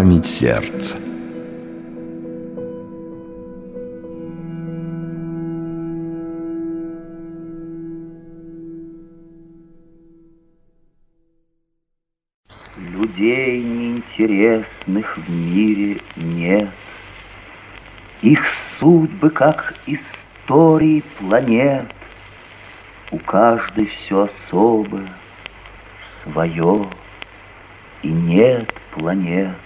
память сердца. Людей неинтересных в мире нет. Их судьбы, как истории планет, У каждой все особое, свое, И нет планет,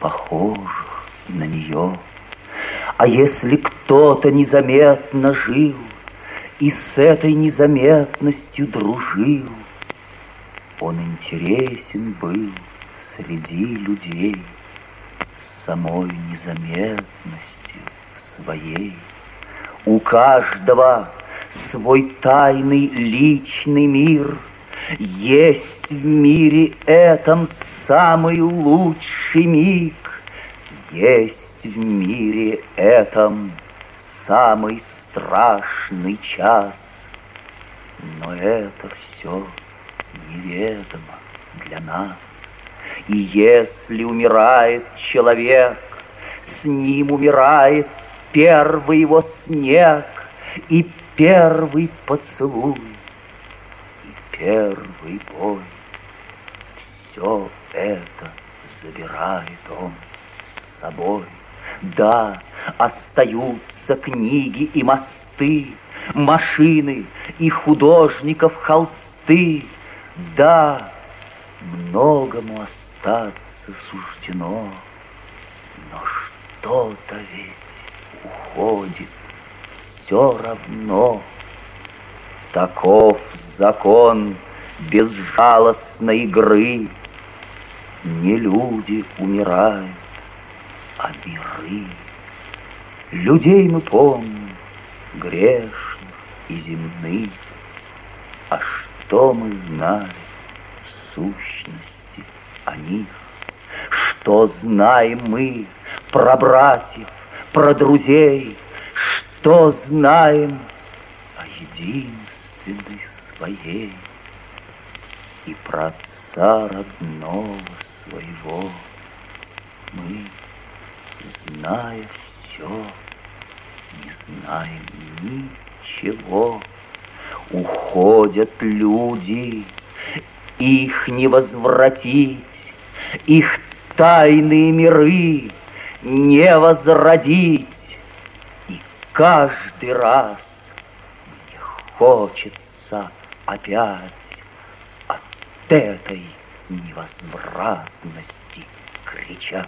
похожих на нее. А если кто-то незаметно жил И с этой незаметностью дружил, Он интересен был среди людей Самой незаметностью своей. У каждого свой тайный личный мир — есть в мире этом самый лучший миг, Есть в мире этом самый страшный час. Но это все неведомо для нас. И если умирает человек, С ним умирает первый его снег И первый поцелуй первый бой. Все это забирает он с собой. Да, остаются книги и мосты, Машины и художников холсты. Да, многому остаться суждено, Но что-то ведь уходит все равно. Таков закон безжалостной игры. Не люди умирают, а миры. Людей мы помним, грешных и земных, А что мы знали в сущности о них? Что знаем мы про братьев, про друзей? Что знаем о единственной своей И про отца родного своего Мы, зная все, не знаем ничего. Уходят люди, их не возвратить, Их тайные миры не возродить. И каждый раз мне хочется опять от этой невозвратности кричать.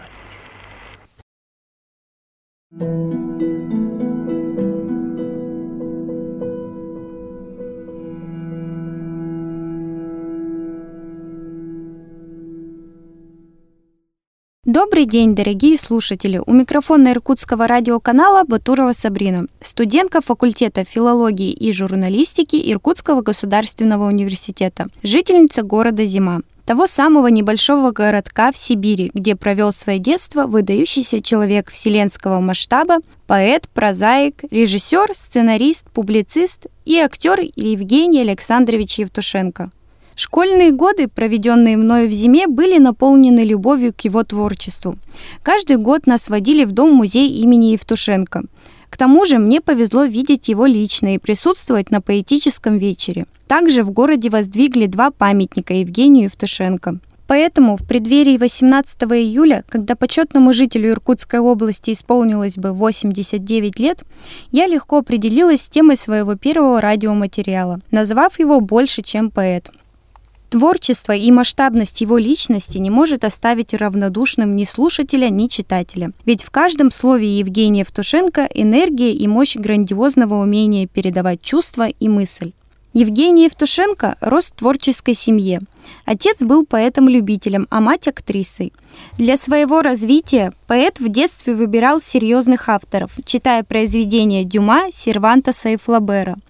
Добрый день, дорогие слушатели! У микрофона Иркутского радиоканала Батурова Сабрина, студентка факультета филологии и журналистики Иркутского государственного университета, жительница города Зима, того самого небольшого городка в Сибири, где провел свое детство выдающийся человек вселенского масштаба, поэт, прозаик, режиссер, сценарист, публицист и актер Евгений Александрович Евтушенко – Школьные годы, проведенные мною в зиме, были наполнены любовью к его творчеству. Каждый год нас водили в дом-музей имени Евтушенко. К тому же мне повезло видеть его лично и присутствовать на поэтическом вечере. Также в городе воздвигли два памятника Евгению Евтушенко. Поэтому в преддверии 18 июля, когда почетному жителю Иркутской области исполнилось бы 89 лет, я легко определилась с темой своего первого радиоматериала, назвав его «Больше, чем поэт». Творчество и масштабность его личности не может оставить равнодушным ни слушателя, ни читателя. Ведь в каждом слове Евгения Евтушенко энергия и мощь грандиозного умения передавать чувства и мысль. Евгений Евтушенко рос в творческой семье. Отец был поэтом-любителем, а мать – актрисой. Для своего развития поэт в детстве выбирал серьезных авторов, читая произведения Дюма, Сервантеса и Флабера –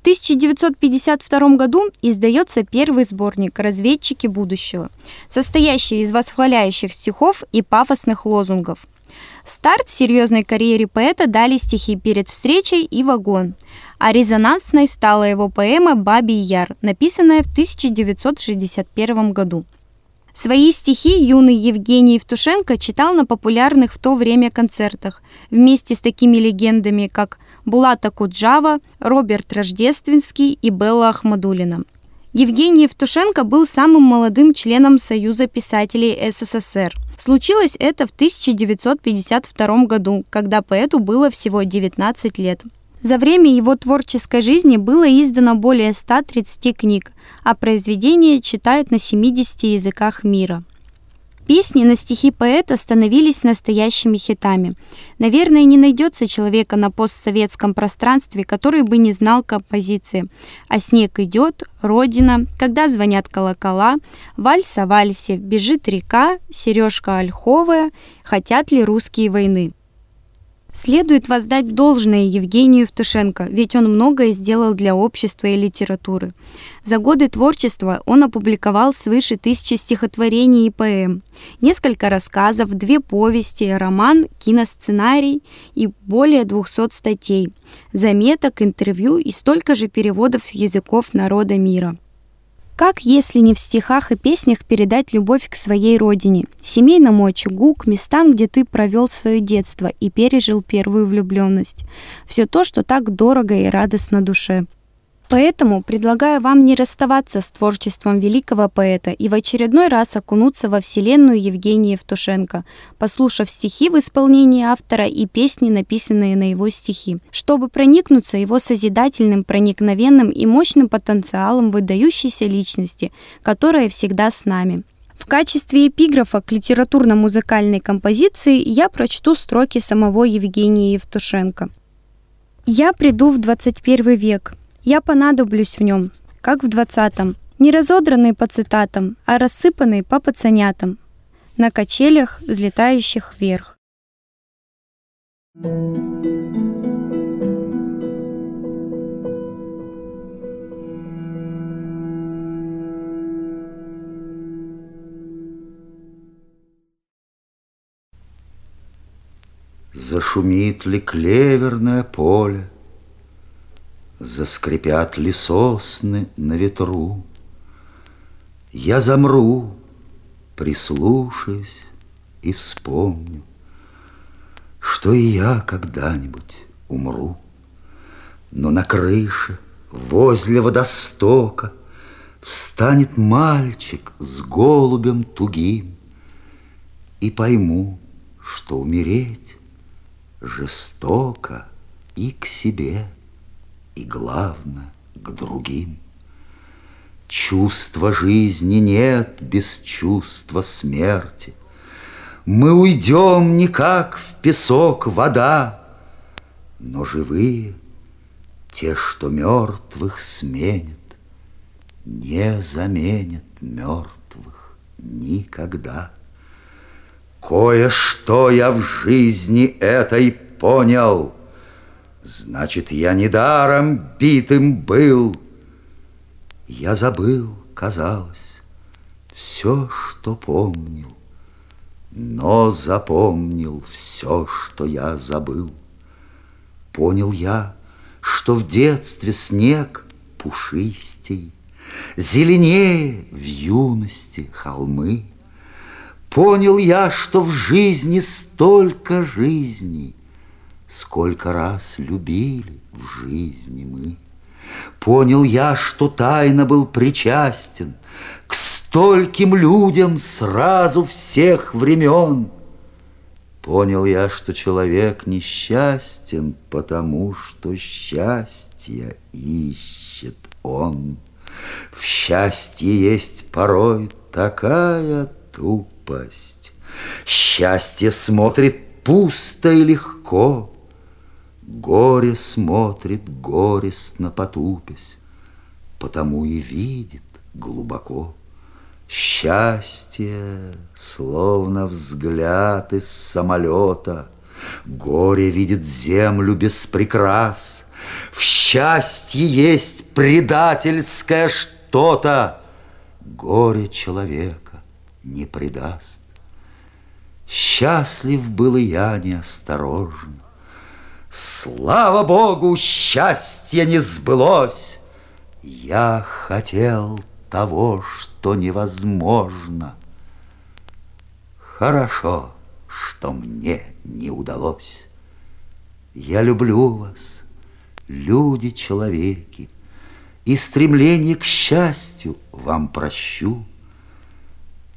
в 1952 году издается первый сборник «Разведчики будущего», состоящий из восхваляющих стихов и пафосных лозунгов. Старт серьезной карьере поэта дали стихи «Перед встречей» и «Вагон», а резонансной стала его поэма «Бабий Яр», написанная в 1961 году. Свои стихи юный Евгений Евтушенко читал на популярных в то время концертах вместе с такими легендами, как Булата Куджава, Роберт Рождественский и Белла Ахмадулина. Евгений Евтушенко был самым молодым членом Союза писателей СССР. Случилось это в 1952 году, когда поэту было всего 19 лет. За время его творческой жизни было издано более 130 книг, а произведения читают на 70 языках мира. Песни на стихи поэта становились настоящими хитами. Наверное, не найдется человека на постсоветском пространстве, который бы не знал композиции «А снег идет», «Родина», «Когда звонят колокола», «Вальс о вальсе», «Бежит река», «Сережка ольховая», «Хотят ли русские войны». Следует воздать должное Евгению Евтушенко, ведь он многое сделал для общества и литературы. За годы творчества он опубликовал свыше тысячи стихотворений и поэм, несколько рассказов, две повести, роман, киносценарий и более 200 статей, заметок, интервью и столько же переводов с языков народа мира. Как, если не в стихах и песнях передать любовь к своей родине, семейному очагу, к местам, где ты провел свое детство и пережил первую влюбленность? Все то, что так дорого и радостно душе. Поэтому предлагаю вам не расставаться с творчеством великого поэта и в очередной раз окунуться во вселенную Евгения Евтушенко, послушав стихи в исполнении автора и песни, написанные на его стихи, чтобы проникнуться его созидательным, проникновенным и мощным потенциалом выдающейся личности, которая всегда с нами. В качестве эпиграфа к литературно-музыкальной композиции я прочту строки самого Евгения Евтушенко. «Я приду в 21 век, я понадоблюсь в нем, как в двадцатом, не разодранный по цитатам, а рассыпанный по пацанятам, на качелях, взлетающих вверх. Зашумит ли клеверное поле, Заскрипят ли сосны на ветру, Я замру, прислушаюсь и вспомню, Что и я когда-нибудь умру. Но на крыше, возле водостока, Встанет мальчик с голубем тугим, И пойму, что умереть жестоко и к себе – и, главное, к другим. Чувства жизни нет без чувства смерти. Мы уйдем не как в песок вода, но живые, те, что мертвых сменят, не заменят мертвых никогда. Кое-что я в жизни этой понял — Значит, я недаром битым был. Я забыл, казалось, все, что помнил, Но запомнил все, что я забыл. Понял я, что в детстве снег пушистей, Зеленее в юности холмы. Понял я, что в жизни столько жизней, Сколько раз любили в жизни мы. Понял я, что тайно был причастен К стольким людям сразу всех времен. Понял я, что человек несчастен, Потому что счастье ищет он. В счастье есть порой такая тупость. Счастье смотрит пусто и легко, Горе смотрит горестно потупясь, Потому и видит глубоко. Счастье, словно взгляд из самолета, Горе видит землю без прикрас. В счастье есть предательское что-то, Горе человека не предаст. Счастлив был и я неосторожно, Слава Богу, счастье не сбылось. Я хотел того, что невозможно. Хорошо, что мне не удалось. Я люблю вас, люди-человеки, И стремление к счастью вам прощу.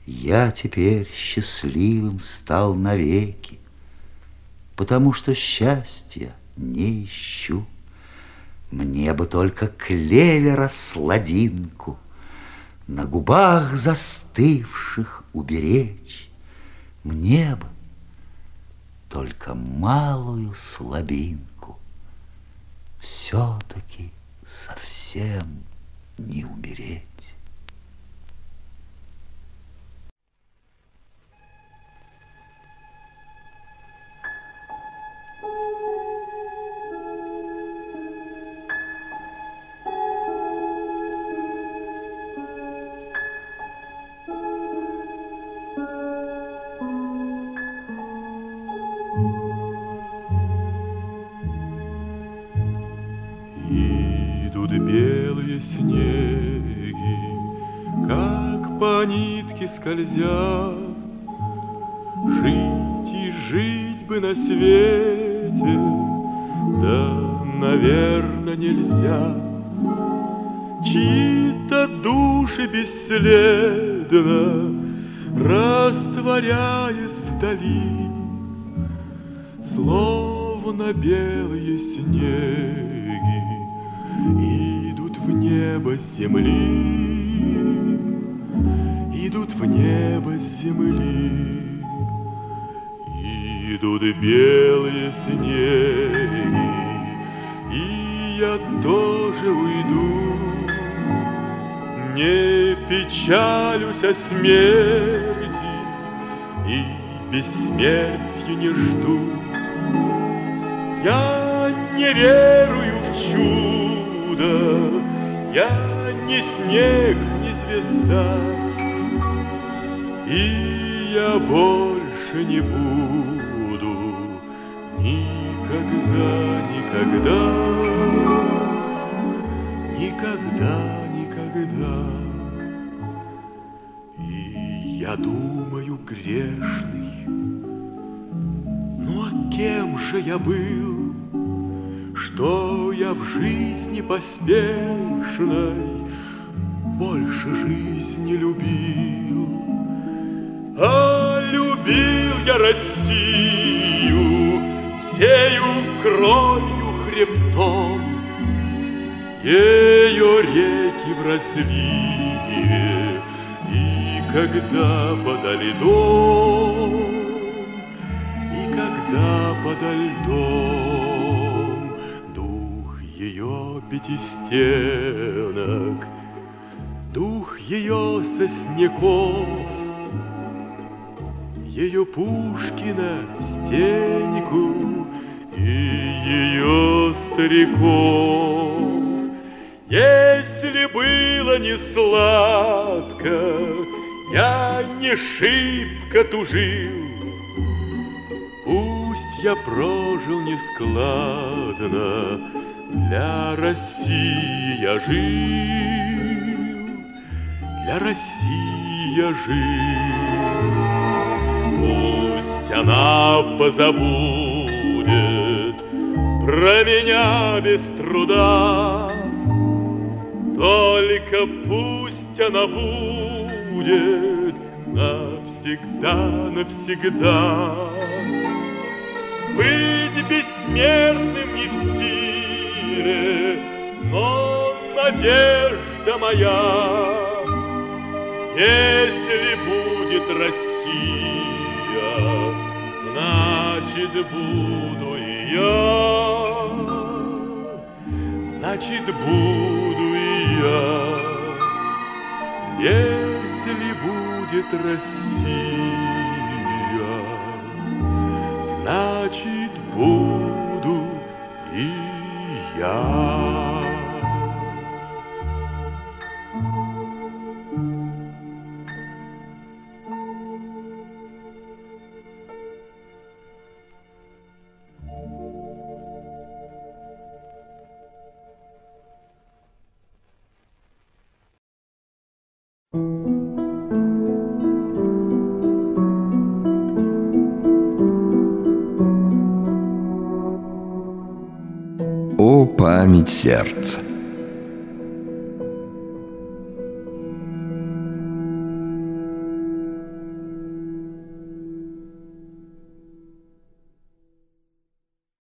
Я теперь счастливым стал навеки, Потому что счастья не ищу. Мне бы только клевера сладинку На губах застывших уберечь. Мне бы только малую слабинку Все-таки совсем не умереть. Скользя. Жить и жить бы на свете, да, наверное, нельзя. Чьи-то души бесследно, растворяясь вдали, Словно белые снеги идут в небо земли идут в небо с земли. Идут белые снеги, и я тоже уйду. Не печалюсь о смерти и бессмертия не жду. Я не верую в чудо, я не снег, не звезда. И я больше не буду никогда, никогда, никогда, никогда. И я думаю, грешный, ну а кем же я был, что я в жизни поспешной больше жизни любил? А любил я Россию всею кровью хребтом, Ее реки в разливе, И когда подо льдом, И когда подо льдом ее пятистенок, Дух ее сосняков — ее Пушкина стеньку и ее стариков. Если было не сладко, я не шибко тужил, Пусть я прожил нескладно, для России я жил, для России я жил. Пусть она позабудет про меня без труда. Только пусть она будет навсегда, навсегда. Быть бессмертным не в силе, но надежда моя, если будет Россия значит, буду и я, значит, буду и я, если будет Россия, значит, буду я. Память сердца!